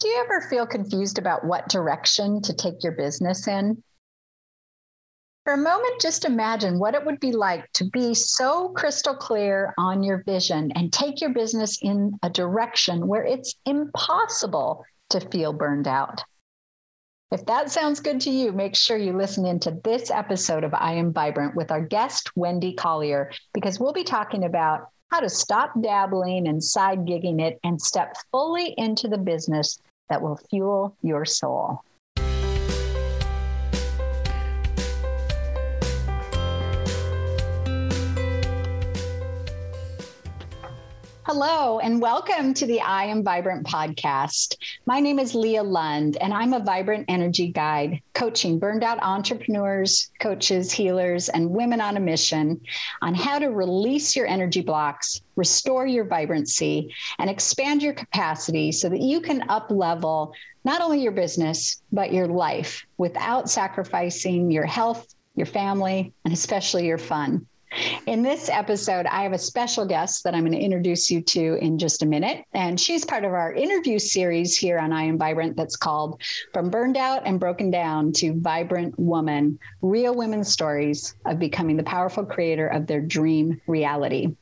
Do you ever feel confused about what direction to take your business in? For a moment, just imagine what it would be like to be so crystal clear on your vision and take your business in a direction where it's impossible to feel burned out. If that sounds good to you, make sure you listen into this episode of I Am Vibrant with our guest, Wendy Collier, because we'll be talking about how to stop dabbling and side gigging it and step fully into the business that will fuel your soul. Hello, and welcome to the I Am Vibrant podcast. My name is Leah Lund, and I'm a vibrant energy guide, coaching burned out entrepreneurs, coaches, healers, and women on a mission on how to release your energy blocks, restore your vibrancy, and expand your capacity so that you can up level not only your business, but your life without sacrificing your health, your family, and especially your fun. In this episode, I have a special guest that I'm going to introduce you to in just a minute. And she's part of our interview series here on I Am Vibrant that's called From Burned Out and Broken Down to Vibrant Woman Real Women's Stories of Becoming the Powerful Creator of Their Dream Reality.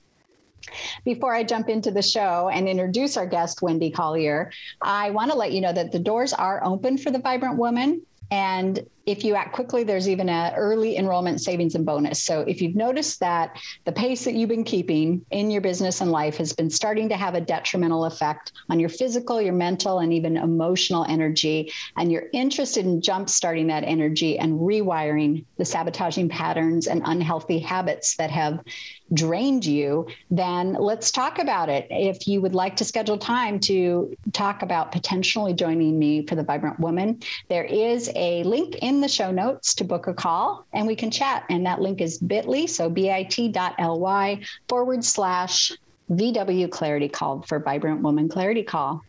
Before I jump into the show and introduce our guest, Wendy Collier, I want to let you know that the doors are open for the Vibrant Woman. And if you act quickly, there's even an early enrollment savings and bonus. So if you've noticed that the pace that you've been keeping in your business and life has been starting to have a detrimental effect on your physical, your mental, and even emotional energy, and you're interested in jump-starting that energy and rewiring the sabotaging patterns and unhealthy habits that have drained you, then let's talk about it. If you would like to schedule time to talk about potentially joining me for the Vibrant Woman, there is a link in the show notes to book a call and we can chat. And that link is bit.ly, so bit.ly forward slash VW Clarity Call for Vibrant Woman Clarity Call.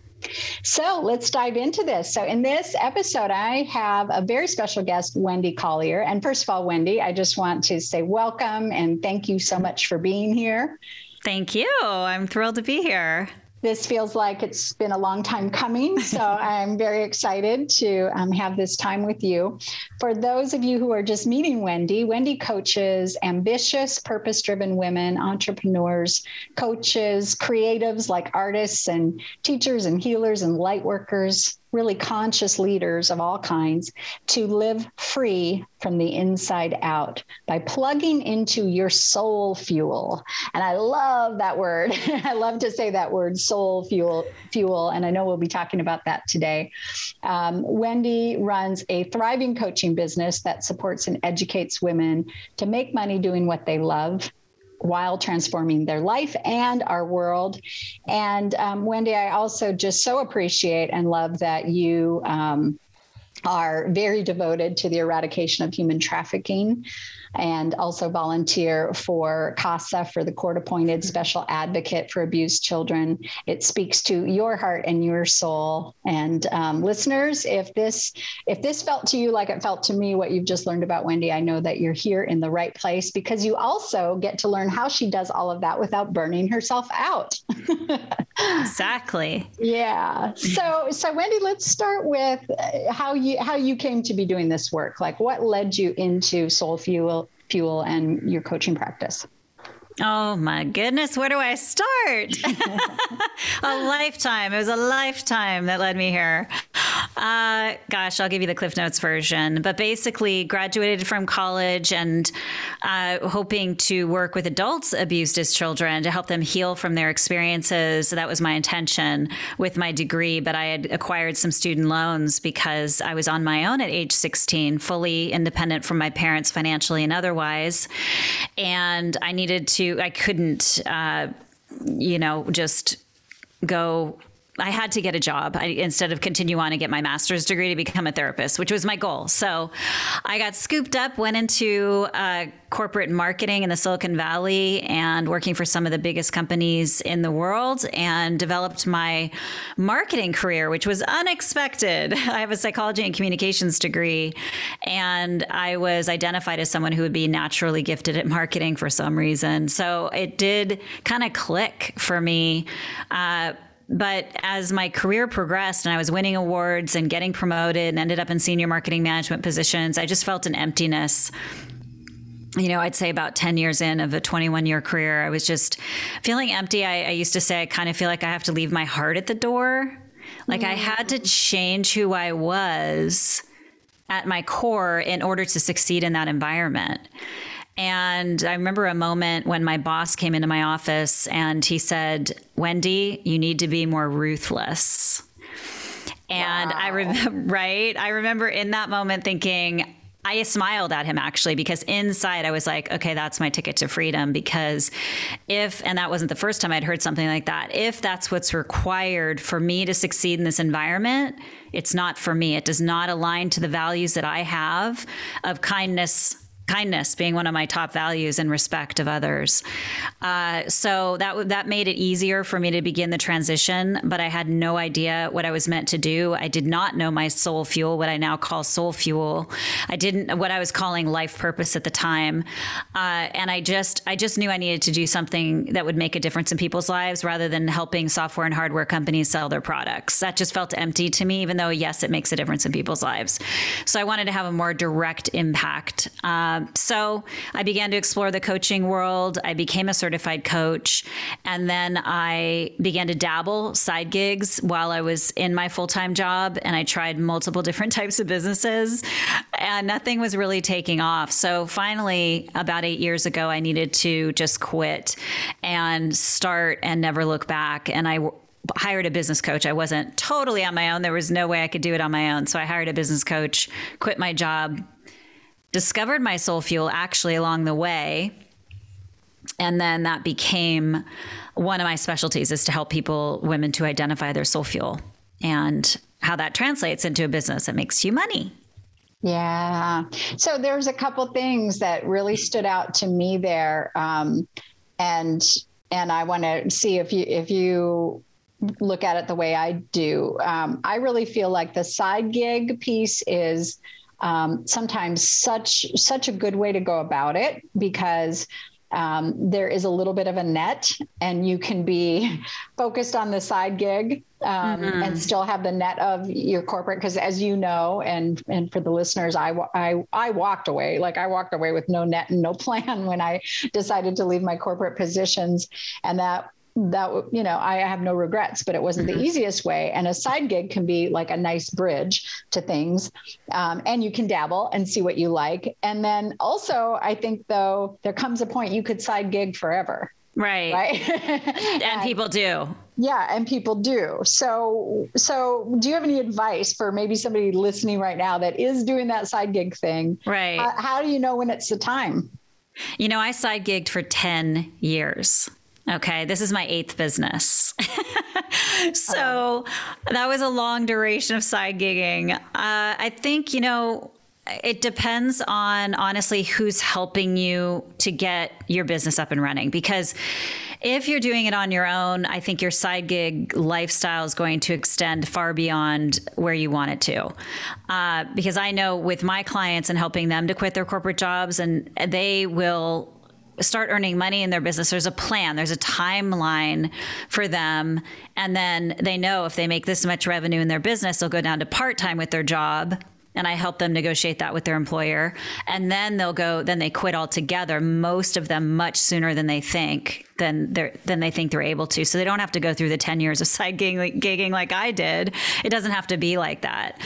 So let's dive into this. So, in this episode, I have a very special guest, Wendy Collier. And first of all, Wendy, I just want to say welcome and thank you so much for being here. Thank you. I'm thrilled to be here this feels like it's been a long time coming. So I'm very excited to um, have this time with you. For those of you who are just meeting Wendy, Wendy coaches ambitious, purpose driven women, entrepreneurs, coaches, creatives like artists and teachers and healers and light workers really conscious leaders of all kinds to live free from the inside out by plugging into your soul fuel. And I love that word. I love to say that word, soul fuel, fuel. And I know we'll be talking about that today. Um, Wendy runs a thriving coaching business that supports and educates women to make money doing what they love while transforming their life and our world. And um, Wendy, I also just so appreciate and love that you. Um, are very devoted to the eradication of human trafficking and also volunteer for CASA for the court appointed special advocate for abused children. It speaks to your heart and your soul. And um, listeners, if this if this felt to you like it felt to me what you've just learned about Wendy, I know that you're here in the right place because you also get to learn how she does all of that without burning herself out. exactly. Yeah. So so Wendy, let's start with how you how you came to be doing this work. Like what led you into Soul Fuel fuel and your coaching practice? Oh my goodness, where do I start? a lifetime. It was a lifetime that led me here. Uh, gosh, I'll give you the Cliff Notes version. But basically, graduated from college and uh, hoping to work with adults abused as children to help them heal from their experiences. That was my intention with my degree. But I had acquired some student loans because I was on my own at age 16, fully independent from my parents financially and otherwise. And I needed to I couldn't, uh, you know, just go I had to get a job I, instead of continue on and get my master's degree to become a therapist, which was my goal. So I got scooped up, went into uh, corporate marketing in the Silicon Valley and working for some of the biggest companies in the world and developed my marketing career, which was unexpected. I have a psychology and communications degree, and I was identified as someone who would be naturally gifted at marketing for some reason. So it did kind of click for me. Uh, but as my career progressed and I was winning awards and getting promoted and ended up in senior marketing management positions, I just felt an emptiness you know, I'd say about 10 years in of a 21 year career, I was just feeling empty. I, I, used to say, I kind of feel like I have to leave my heart at the door. Like mm. I had to change who I was at my core in order to succeed in that environment. And I remember a moment when my boss came into my office and he said, Wendy, you need to be more ruthless. And wow. I remember, right? I remember in that moment thinking, I smiled at him actually because inside I was like, okay, that's my ticket to freedom. Because if, and that wasn't the first time I'd heard something like that, if that's what's required for me to succeed in this environment, it's not for me. It does not align to the values that I have of kindness, kindness being one of my top values and respect of others. Uh, so that that made it easier for me to begin the transition. But I had no idea what I was meant to do. I did not know my soul fuel, what I now call soul fuel. I didn't what I was calling life purpose at the time, uh, and I just I just knew I needed to do something that would make a difference in people's lives rather than helping software and hardware companies sell their products. That just felt empty to me, even though yes, it makes a difference in people's lives. So I wanted to have a more direct impact. Um, Um, so I began to explore the coaching world. I became a certified coach. And then I began to dabble side gigs while I was in my full time job. And I tried multiple different types of businesses, and nothing was really taking off. So finally, about eight years ago, I needed to just quit and start and never look back. And I hired a business coach. I wasn't totally on my own. There was no way I could do it on my own. So I hired a business coach, quit my job, discovered my soul fuel actually along the way. And then that became one of my specialties is to help people, women to identify their soul fuel and how that translates into a business that makes you money. Yeah. So there's a couple things that really stood out to me there. Um, and and I want to see if you if you look at it the way I do. Um, I really feel like the side gig piece is um, sometimes such such a good way to go about it because um, there is a little bit of a net and you can be focused on the side gig um, mm-hmm. and still have the net of your corporate because as you know and and for the listeners I, I i walked away like i walked away with no net and no plan when i decided to leave my corporate positions and that that you know i have no regrets but it wasn't mm-hmm. the easiest way. And a side gig can be like a nice bridge to things um, and you can dabble and see what you like. And then also i think though there comes a point you could side gig forever. Right. Right? And, and people do. Yeah and people do. So so do you have any advice for maybe somebody listening right now that is doing that side gig thing? Right. Uh, how do you know when it's the time? You know i side gigged for 10 years Okay, this is my eighth business. so that was a long duration of side gigging. Uh, I think, you know, it depends on honestly who's helping you to get your business up and running because if you're doing it on your own, I think your side gig lifestyle is going to extend far beyond where you want it to. Uh, because I know with my clients and helping them to quit their corporate jobs, and they will start earning money in their business, there's a plan, there's a timeline for them. And then they know if they make this much revenue in their business, they'll go down to part time with their job. And I help them negotiate that with their employer. And then they'll go, then they quit altogether, most of them much sooner than they think, than, they're, than they think they're able to. So they don't have to go through the 10 years of side gigging like I did. It doesn't have to be like that.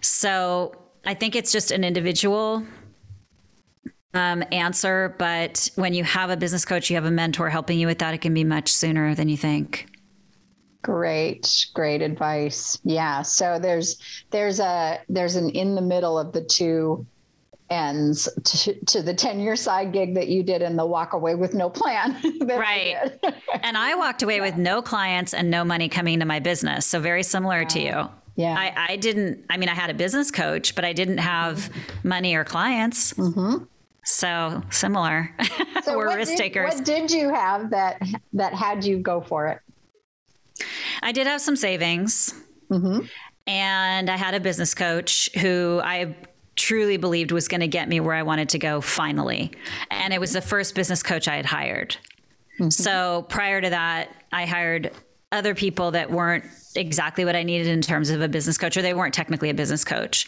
So I think it's just an individual um, answer. But when you have a business coach, you have a mentor helping you with that, it can be much sooner than you think. Great, great advice. Yeah. So there's there's a there's an in the middle of the two ends to, to the 10 year side gig that you did and the walk away with no plan. right. and I walked away yeah. with no clients and no money coming to my business. So very similar to you. Yeah. I, I, didn't, I mean, I had a business coach, but I didn't have money or clients. Mm-hmm. So similar. So We're risk did, takers. What did you have that that had you go for it? I did have some savings. Mm-hmm. And I had a business coach who I truly believed was going to get me where I wanted to go finally. And it was the first business coach I had hired. Mm-hmm. So prior to that, I hired other people that weren't exactly what I needed in terms of a business coach, or they weren't technically a business coach.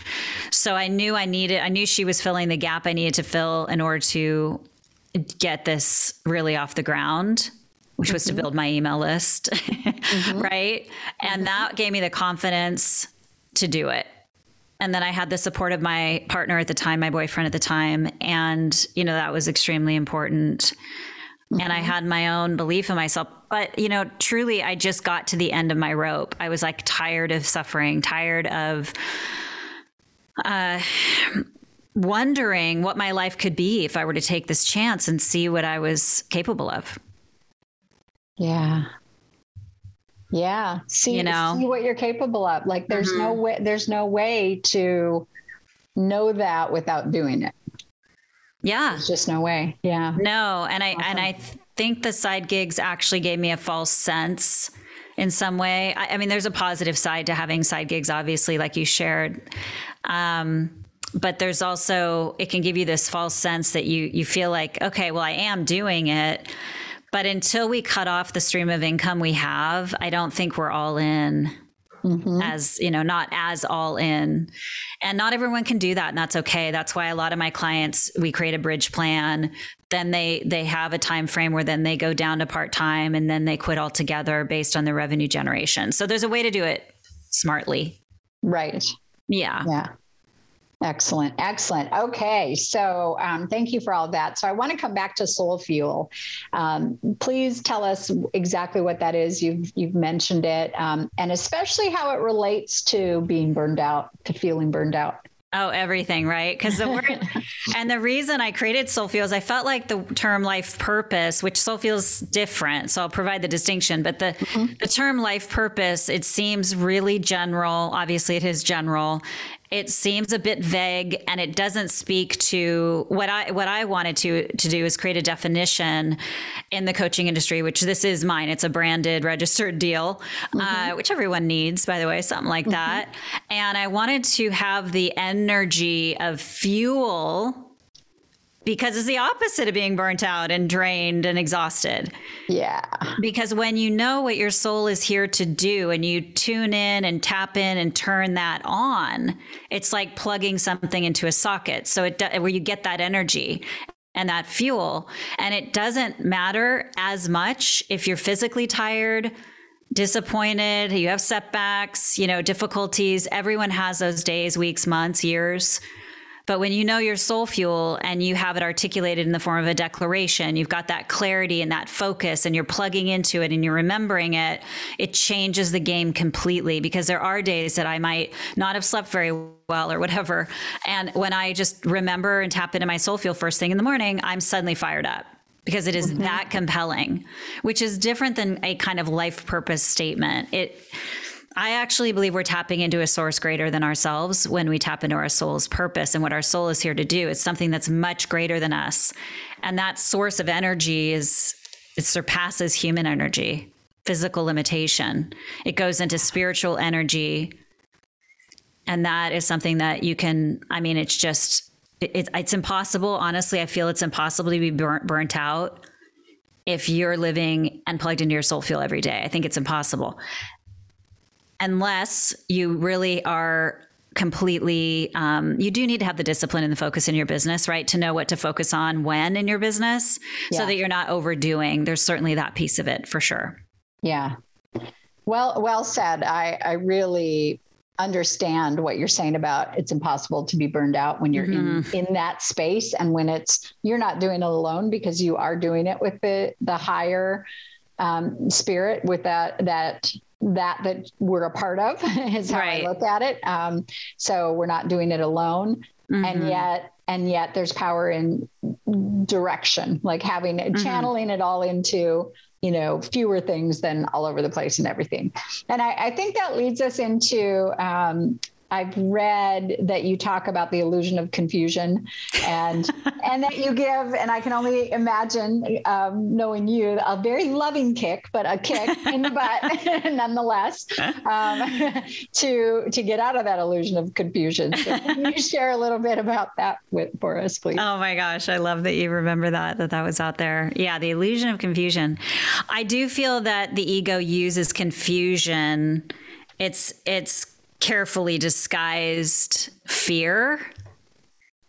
So I knew I needed, I knew she was filling the gap I needed to fill in order to get this really off the ground which was mm-hmm. to build my email list, mm-hmm. right? And mm-hmm. that gave me the confidence to do it. And then I had the support of my partner at the time, my boyfriend at the time. And, you know, that was extremely important. And I mm-hmm. had my own belief in myself. But, you know, truly, I just got to the end of my rope. I was like tired of suffering, tired of, uh, wondering what my life could be if I were to take this chance and see what I was capable of. Yeah. Yeah. See, you know, see what you're capable of. Like there's mm-hmm. no way, there's no way to know that without doing it. Yeah. There's just no way. Yeah. No. And I, awesome. and I think the side gigs actually gave me a false sense in some way. I, I, mean, there's a positive side to having side gigs, obviously, like you shared. Um, but there's also, it can give you this false sense that you, you feel like, okay, well, I am doing it but until we cut off the stream of income we have, I don't think we're all in. Mm-hmm. as you know not as all in. And not everyone can do that and that's okay. That's why a lot of my clients we create a bridge plan. Then they they have a time frame where then they go down to part-time and then they quit altogether based on the revenue generation. So there's a way to do it smartly. Right. Yeah. Yeah Excellent. Excellent. Okay. So um, thank you for all of that. So I want to come back to soul fuel. Um, please tell us exactly what that is. You've, you've mentioned it, um, and especially how it relates to being burned out, to feeling burned out. Oh, everything, right? Because the word and the reason I created soul fuels, I felt like the term life purpose, which soul feels different. So I'll provide the distinction. But the mm-hmm. the term life purpose, it seems really general. Obviously, it is general it seems a bit vague and it doesn't speak to what I what I wanted to to do is create a definition in the coaching industry, which this is mine. It's a branded, registered deal, uh, mm-hmm. uh, which everyone needs, by the way, something like mm-hmm. that. And I wanted to have the energy of fuel because it's the opposite of being burnt out and drained and exhausted. Yeah. Because when you know what your soul is here to do and you tune in and tap in and turn that on, it's like plugging something into a socket. So it where you get that energy and that fuel and it doesn't matter as much if you're physically tired, disappointed, you have setbacks, you know, difficulties. Everyone has those days, weeks, months, years but when you know your soul fuel and you have it articulated in the form of a declaration, you've got that clarity and that focus and you're plugging into it and you're remembering it, it changes the game completely because there are days that I might not have slept very well or whatever. And when I just remember and tap into my soul fuel first thing in the morning, I'm suddenly fired up because it is mm-hmm. that compelling, which is different than a kind of life purpose statement. It I actually believe we're tapping into a source greater than ourselves when we tap into our soul's purpose and what our soul is here to do. It's something that's much greater than us. And that source of energy is it surpasses human energy, physical limitation. It goes into spiritual energy. And that is something that you can, I mean, it's just, it, it's impossible. Honestly, I feel it's impossible to be burnt, burnt out if you're living and plugged into your soul fuel every day. I think it's impossible unless you really are completely um, you do need to have the discipline and the focus in your business right? To know what to focus on when in your business yeah. so that you're not overdoing. There's certainly that piece of it for sure. Yeah. Well well said. I i really understand what you're saying about it's impossible to be burned out when you're mm-hmm. in in that space and when it's you're not doing it alone because you are doing it with the the higher um, spirit with that that that that we're a part of is how right. I look at it. Um, so we're not doing it alone, mm-hmm. and yet and yet there's power in direction, like having mm-hmm. channeling it all into you know fewer things than all over the place and everything. And I, I think that leads us into um, I've read that you talk about the illusion of confusion, and and that you give, and I can only imagine, um, knowing you, a very loving kick, but a kick in the butt, nonetheless, um, to to get out of that illusion of confusion. So can you share a little bit about that with for us, please? Oh my gosh, I love that you remember that that that was out there. Yeah, the illusion of confusion. I do feel that the ego uses confusion. It's it's carefully disguised fear.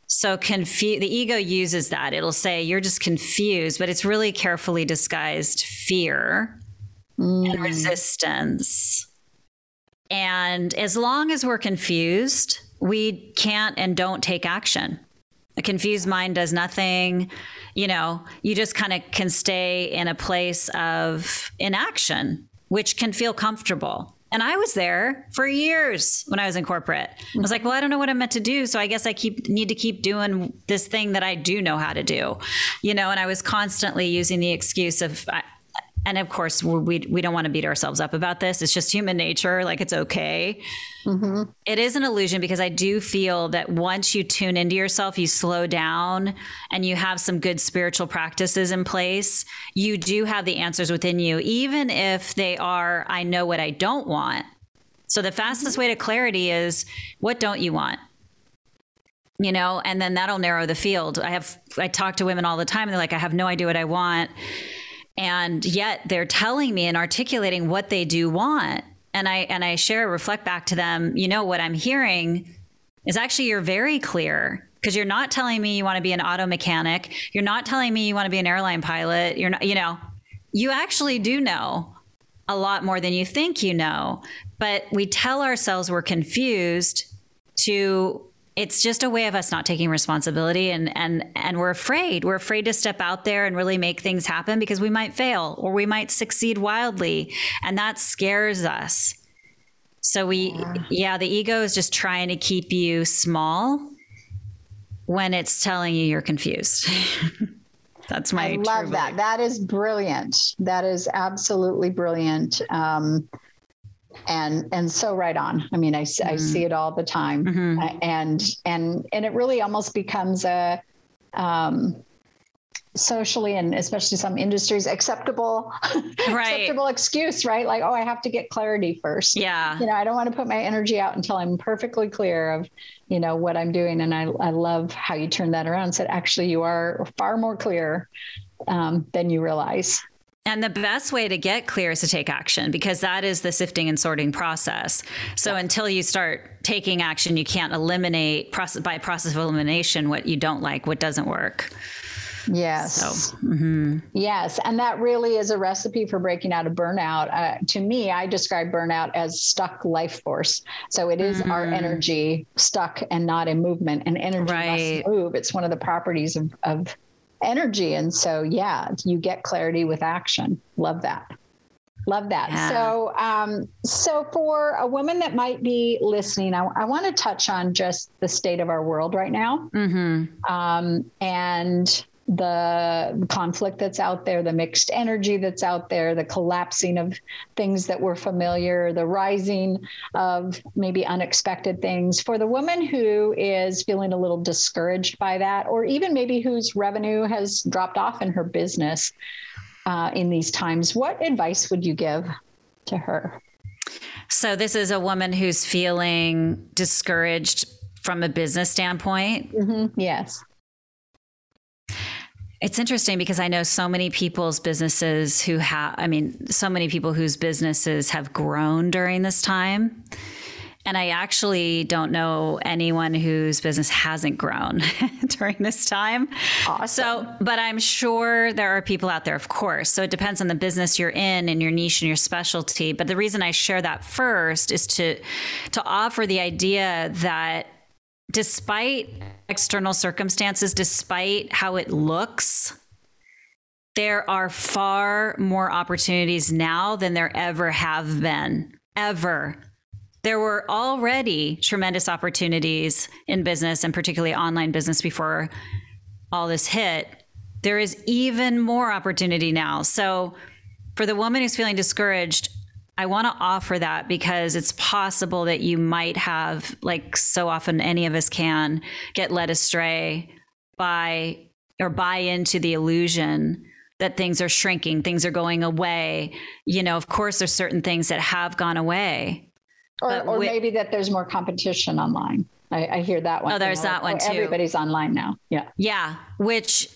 So confu- the ego uses that. It'll say you're just confused, but it's really carefully disguised fear mm. and resistance. And as long as we're confused, we can't and don't take action. A confused mind does nothing. You know, you just kind of can stay in a place of inaction, which can feel comfortable. And I was there for years when I was in corporate. I was mm-hmm. like, well, I don't know what I'm meant to do. So I guess I keep need to keep doing this thing that I do know how to do. You know, and I was constantly using the excuse of I, and of course we we don't want to beat ourselves up about this. It's just human nature. Like it's okay. Mm-hmm. it is an illusion because i do feel that once you tune into yourself you slow down and you have some good spiritual practices in place you do have the answers within you even if they are i know what i don't want. So the fastest way to clarity is what don't you want? You know and then that'll narrow the field. I have i talk to women all the time and they're like i have no idea what i want and yet they're telling me and articulating what they do want. And i and i share reflect back to them you know what i'm hearing is actually you're very clear because you're not telling me you want to be an auto mechanic. You're not telling me you want to be an airline pilot. You're not you know you actually do know a lot more than you think you know. But we tell ourselves we're confused to it's just a way of us not taking responsibility and and and we're afraid. We're afraid to step out there and really make things happen because we might fail or we might succeed wildly and that scares us. So we yeah, yeah the ego is just trying to keep you small when it's telling you you're confused. That's my i love that. that is brilliant. That is absolutely brilliant. Um, and and so right on. I mean i, mm-hmm. I see it all the time. Mm-hmm. and and and it really almost becomes a um, socially and especially some industries acceptable right. acceptable excuse right? Like oh i have to get clarity first. Yeah. You know i don't want to put my energy out until i'm perfectly clear of you know what i'm doing. And i, I love how you turned that around. Said actually you are far more clear um, than you realize and the best way to get clear is to take action because that is the sifting and sorting process. So yeah. until you start taking action, you can't eliminate process by process of elimination what you don't like, what doesn't work. Yes. So, mm-hmm. Yes. And that really is a recipe for breaking out of burnout. Uh, to me, I describe burnout as stuck life force. So it is mm-hmm. our energy stuck and not in movement, and energy right. must move. It's one of the properties of, of energy. And so, yeah, you get clarity with action. Love that. Love that. Yeah. So, um, so for a woman that might be listening, I, I want to touch on just the state of our world right now, mm-hmm. um, and the conflict that's out there, the mixed energy that's out there, the collapsing of things that were familiar, the rising of maybe unexpected things. For the woman who is feeling a little discouraged by that, or even maybe whose revenue has dropped off in her business uh, in these times, what advice would you give to her? So, this is a woman who's feeling discouraged from a business standpoint. Mm-hmm. Yes. It's interesting because I know so many people's businesses who have, I mean, so many people whose businesses have grown during this time. And I actually don't know anyone whose business hasn't grown during this time. Awesome. So, but I'm sure there are people out there, of course. So it depends on the business you're in and your niche and your specialty. But the reason I share that first is to to offer the idea that despite external circumstances, despite how it looks, there are far more opportunities now than there ever have been. Ever. There were already tremendous opportunities in business and particularly online business before all this hit. There is even more opportunity now. So, for the woman who's feeling discouraged, I want to offer that because it's possible that you might have, like so often any of us can, get led astray by or buy into the illusion that things are shrinking, things are going away. You know, of course, there's certain things that have gone away. Or, or maybe that there's more competition online. I, I hear that one. Oh, there's that one too. Everybody's online now. Yeah. Yeah. Which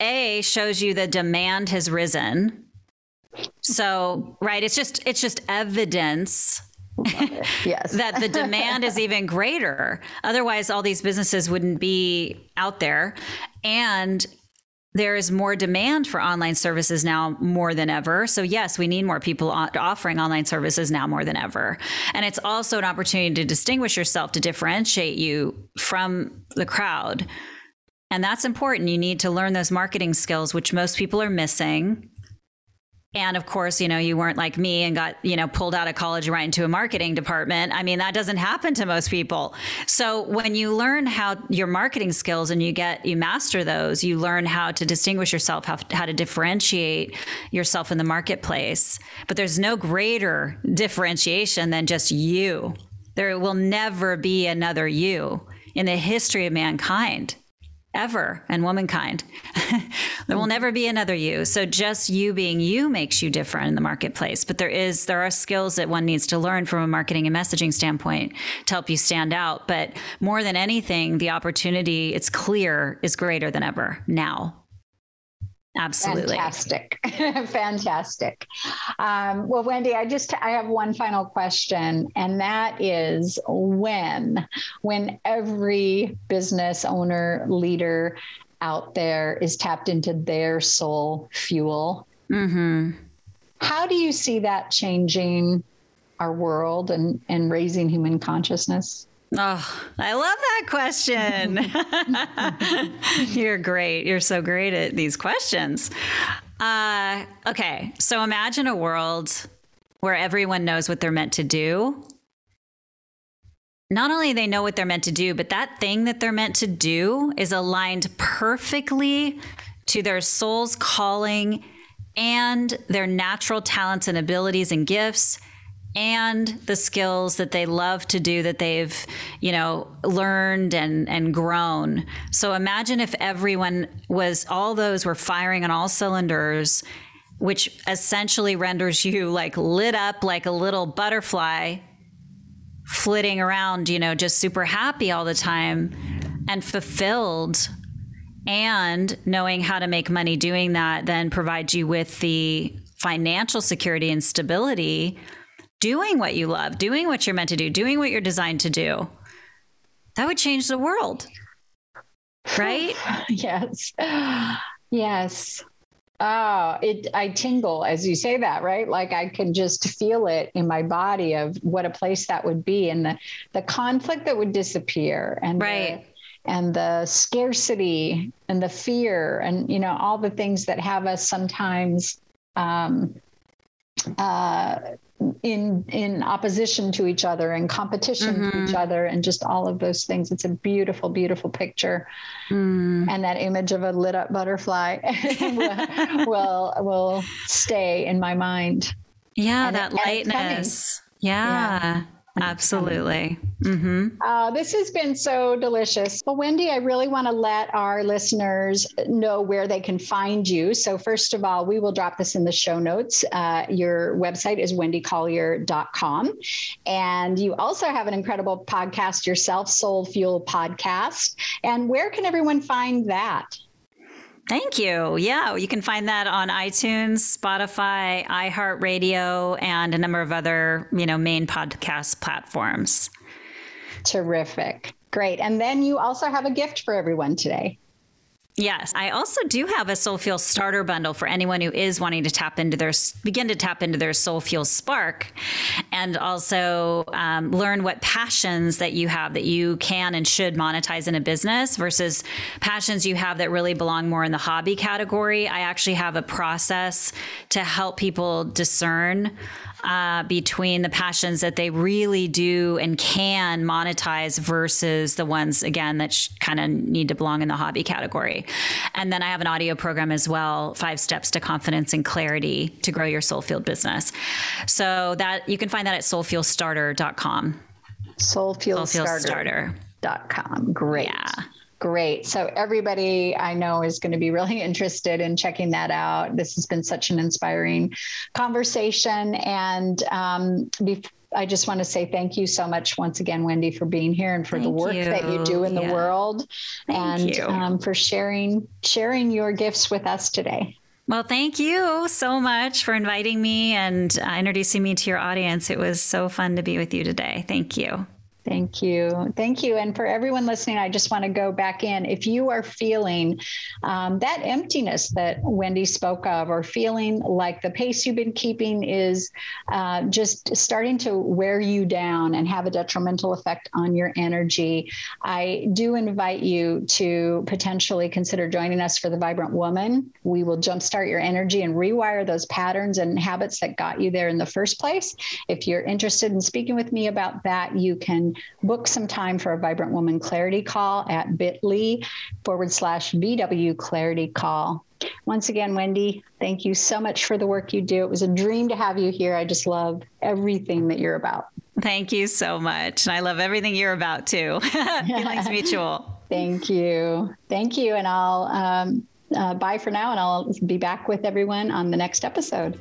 A shows you the demand has risen. So, right, it's just it's just evidence yes. that the demand is even greater. Otherwise, all these businesses wouldn't be out there. And there is more demand for online services now more than ever. So, yes, we need more people offering online services now more than ever. And it's also an opportunity to distinguish yourself, to differentiate you from the crowd. And that's important. You need to learn those marketing skills, which most people are missing. And of course, you know, you weren't like me and got, you know, pulled out of college right into a marketing department. I mean, that doesn't happen to most people. So when you learn how your marketing skills and you get, you master those, you learn how to distinguish yourself, how, how to differentiate yourself in the marketplace. But there's no greater differentiation than just you. There will never be another you in the history of mankind ever and womankind. there will mm. never be another you. So just you being you makes you different in the marketplace. But there is there are skills that one needs to learn from a marketing and messaging standpoint to help you stand out. But more than anything, the opportunity, it's clear, is greater than ever now. Absolutely. Fantastic. Fantastic. Um, well, Wendy, I just I have one final question, and that is when, when every business owner, leader out there is tapped into their soul fuel. Mm-hmm. How do you see that changing our world and, and raising human consciousness? Oh, I love that question. You're great. You're so great at these questions. Uh, okay, so imagine a world where everyone knows what they're meant to do. Not only they know what they're meant to do, but that thing that they're meant to do is aligned perfectly to their soul's calling and their natural talents and abilities and gifts and the skills that they love to do that they've you know learned and and grown. So imagine if everyone was all those were firing on all cylinders which essentially renders you like lit up like a little butterfly flitting around you know just super happy all the time and fulfilled. And knowing how to make money doing that then provides you with the financial security and stability doing what you love, doing what you're meant to do, doing what you're designed to do. That would change the world. Right? yes. Yes. Oh, it I tingle as you say that, right? Like I can just feel it in my body of what a place that would be and the the conflict that would disappear and right. The, and the scarcity and the fear and you know all the things that have us sometimes um, uh, in in opposition to each other and competition mm-hmm. to each mm-hmm. other and just all of those things it's a beautiful beautiful picture mm. and that image of a lit up butterfly will, will will stay in my mind yeah and that it, lightness yeah. yeah. Absolutely. Mm-hmm. Uh, this has been so delicious. Well, Wendy, I really want to let our listeners know where they can find you. So, first of all, we will drop this in the show notes. Uh, your website is wendycollier.com. And you also have an incredible podcast yourself, Soul Fuel Podcast. And where can everyone find that? Thank you. Yeah, you can find that on iTunes, Spotify, iHeartRadio, and a number of other, you know, main podcast platforms. Terrific. Great. And then you also have a gift for everyone today. Yes, I also do have a Soul Fuel starter bundle for anyone who is wanting to tap into their begin to tap into their Soul Fuel spark, and also um, learn what passions that you have that you can and should monetize in a business versus passions you have that really belong more in the hobby category. I actually have a process to help people discern uh, between the passions that they really do and can monetize versus the ones again that sh- kind of need to belong in the hobby category. And then I have an audio program as well, Five Steps to Confidence and Clarity to Grow Your Soul Fueled Business. So that you can find that at soulfuelstarter.com. Soulfuelstarter.com. Great. Yeah. Great. So, everybody I know is going to be really interested in checking that out. This has been such an inspiring conversation. And um, I just want to say thank you so much once again, Wendy, for being here and for thank the work you. that you do in yeah. the world thank and um, for sharing sharing your gifts with us today. Well, thank you so much for inviting me and uh, introducing me to your audience. It was so fun to be with you today. Thank you. Thank you. Thank you. And for everyone listening, I just want to go back in. If you are feeling um, that emptiness that Wendy spoke of, or feeling like the pace you've been keeping is uh, just starting to wear you down and have a detrimental effect on your energy, I do invite you to potentially consider joining us for the Vibrant Woman. We will jumpstart your energy and rewire those patterns and habits that got you there in the first place. If you're interested in speaking with me about that, you can book some time for a Vibrant Woman Clarity Call at bit.ly forward slash VW Clarity Call. Once again, Wendy, thank you so much for the work you do. It was a dream to have you here. I just love everything that you're about. Thank you so much. And I love everything you're about too. Feelings mutual. Thank you. Thank you. And I'll um, uh, bye for now, and I'll be back with everyone on the next episode.